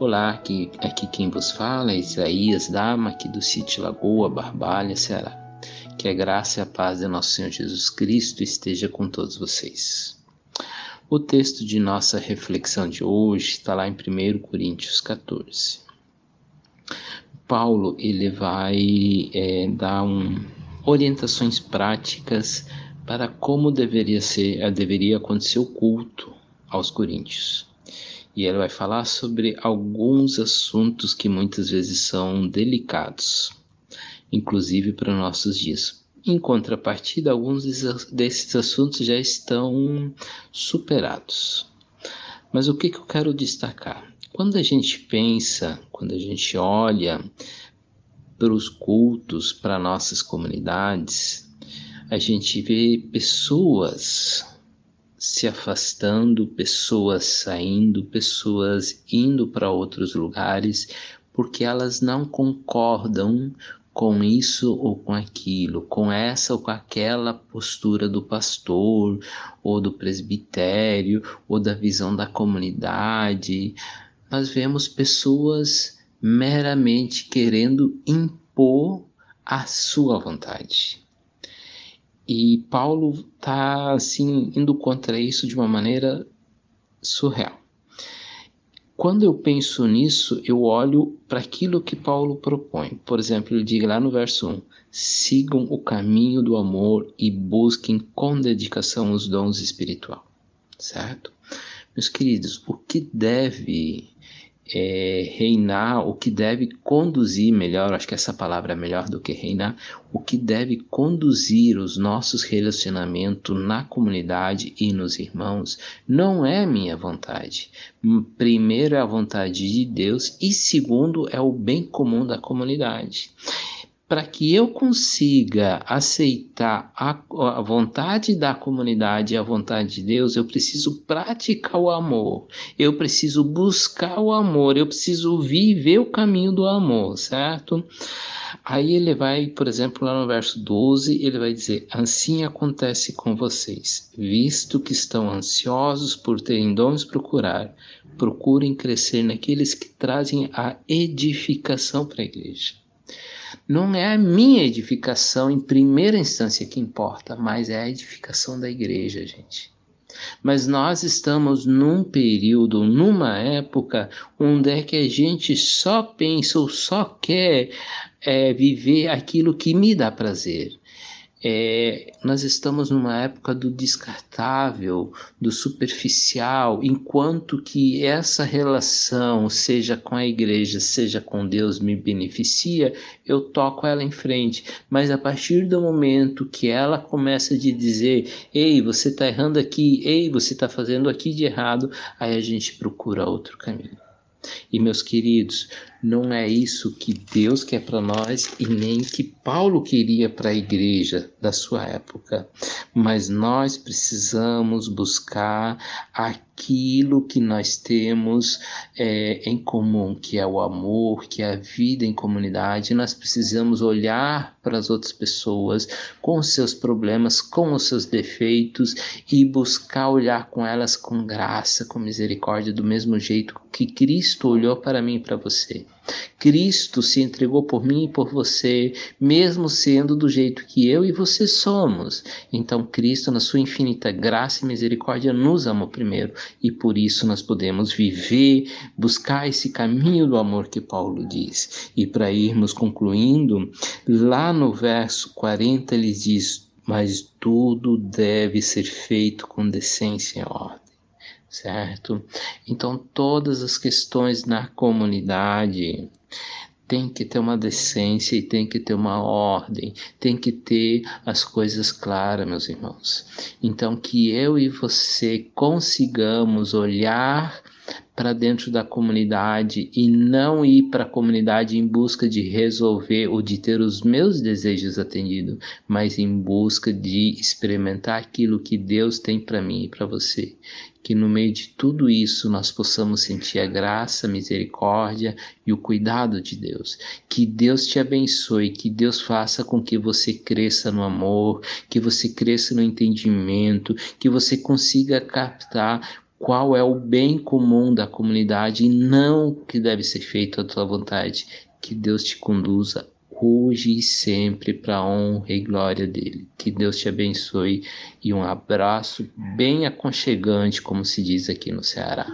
Olá, aqui, aqui quem vos fala é Isaías Dama, aqui do sítio Lagoa, Barbalha, Ceará. Que a graça e a paz de nosso Senhor Jesus Cristo esteja com todos vocês. O texto de nossa reflexão de hoje está lá em 1 Coríntios 14. Paulo ele vai é, dar um, orientações práticas para como deveria ser, deveria acontecer o culto aos coríntios. E ele vai falar sobre alguns assuntos que muitas vezes são delicados, inclusive para nossos dias. Em contrapartida, alguns desses assuntos já estão superados. Mas o que, que eu quero destacar? Quando a gente pensa, quando a gente olha para os cultos, para nossas comunidades, a gente vê pessoas se afastando, pessoas saindo, pessoas indo para outros lugares porque elas não concordam com isso ou com aquilo, com essa ou com aquela postura do pastor ou do presbitério ou da visão da comunidade. Nós vemos pessoas meramente querendo impor a sua vontade. E Paulo está assim indo contra isso de uma maneira surreal. Quando eu penso nisso, eu olho para aquilo que Paulo propõe. Por exemplo, ele diz lá no verso 1: sigam o caminho do amor e busquem com dedicação os dons espirituais. Certo? Meus queridos, o que deve é, reinar, o que deve conduzir, melhor, acho que essa palavra é melhor do que reinar, o que deve conduzir os nossos relacionamentos na comunidade e nos irmãos, não é minha vontade. Primeiro é a vontade de Deus e segundo é o bem comum da comunidade para que eu consiga aceitar a, a, vontade da comunidade e a vontade de Deus, eu preciso praticar o amor, eu preciso buscar o amor, eu preciso viver o caminho do amor, certo? Aí ele vai, por exemplo, lá no verso 12, ele vai dizer: Assim acontece com vocês, visto que estão ansiosos por terem dons procurar, procurem crescer naqueles que trazem a edificação para a igreja. Não é a minha edificação em primeira instância que importa, mas é a edificação da igreja, gente. Mas nós estamos num período, numa época, onde é que a gente só pensa ou só quer é, viver aquilo que me dá prazer. É, nós estamos numa época do descartável, do superficial, enquanto que essa relação, seja com a igreja, seja com Deus, me beneficia, eu toco ela em frente. Mas a partir do momento que ela começa a dizer, ei, você está errando aqui, ei, você está fazendo aqui de errado, aí a gente procura outro caminho. E meus queridos, não é isso que Deus quer para nós e nem que Paulo queria para a igreja da sua época. Mas nós precisamos buscar aquilo que nós temos é, em comum, que é o amor, que é a vida em comunidade. Nós precisamos olhar para as outras pessoas com os seus problemas, com os seus defeitos e buscar olhar com elas com graça, com misericórdia, do mesmo jeito que Cristo olhou para mim e para você. Cristo se entregou por mim e por você, mesmo sendo do jeito que eu e você somos. Então, Cristo, na sua infinita graça e misericórdia, nos amou primeiro e por isso nós podemos viver, buscar esse caminho do amor que Paulo diz. E para irmos concluindo, lá no verso 40 ele diz: Mas tudo deve ser feito com decência e ordem certo? Então, todas as questões na comunidade tem que ter uma decência e tem que ter uma ordem, tem que ter as coisas claras, meus irmãos. Então, que eu e você consigamos olhar para dentro da comunidade e não ir para a comunidade em busca de resolver ou de ter os meus desejos atendidos, mas em busca de experimentar aquilo que Deus tem para mim e para você. Que no meio de tudo isso nós possamos sentir a graça, a misericórdia e o cuidado de Deus. Que Deus te abençoe, que Deus faça com que você cresça no amor, que você cresça no entendimento, que você consiga captar qual é o bem comum da comunidade e não o que deve ser feito à tua vontade. Que Deus te conduza hoje e sempre para a honra e glória dele. Que Deus te abençoe e um abraço bem aconchegante, como se diz aqui no Ceará.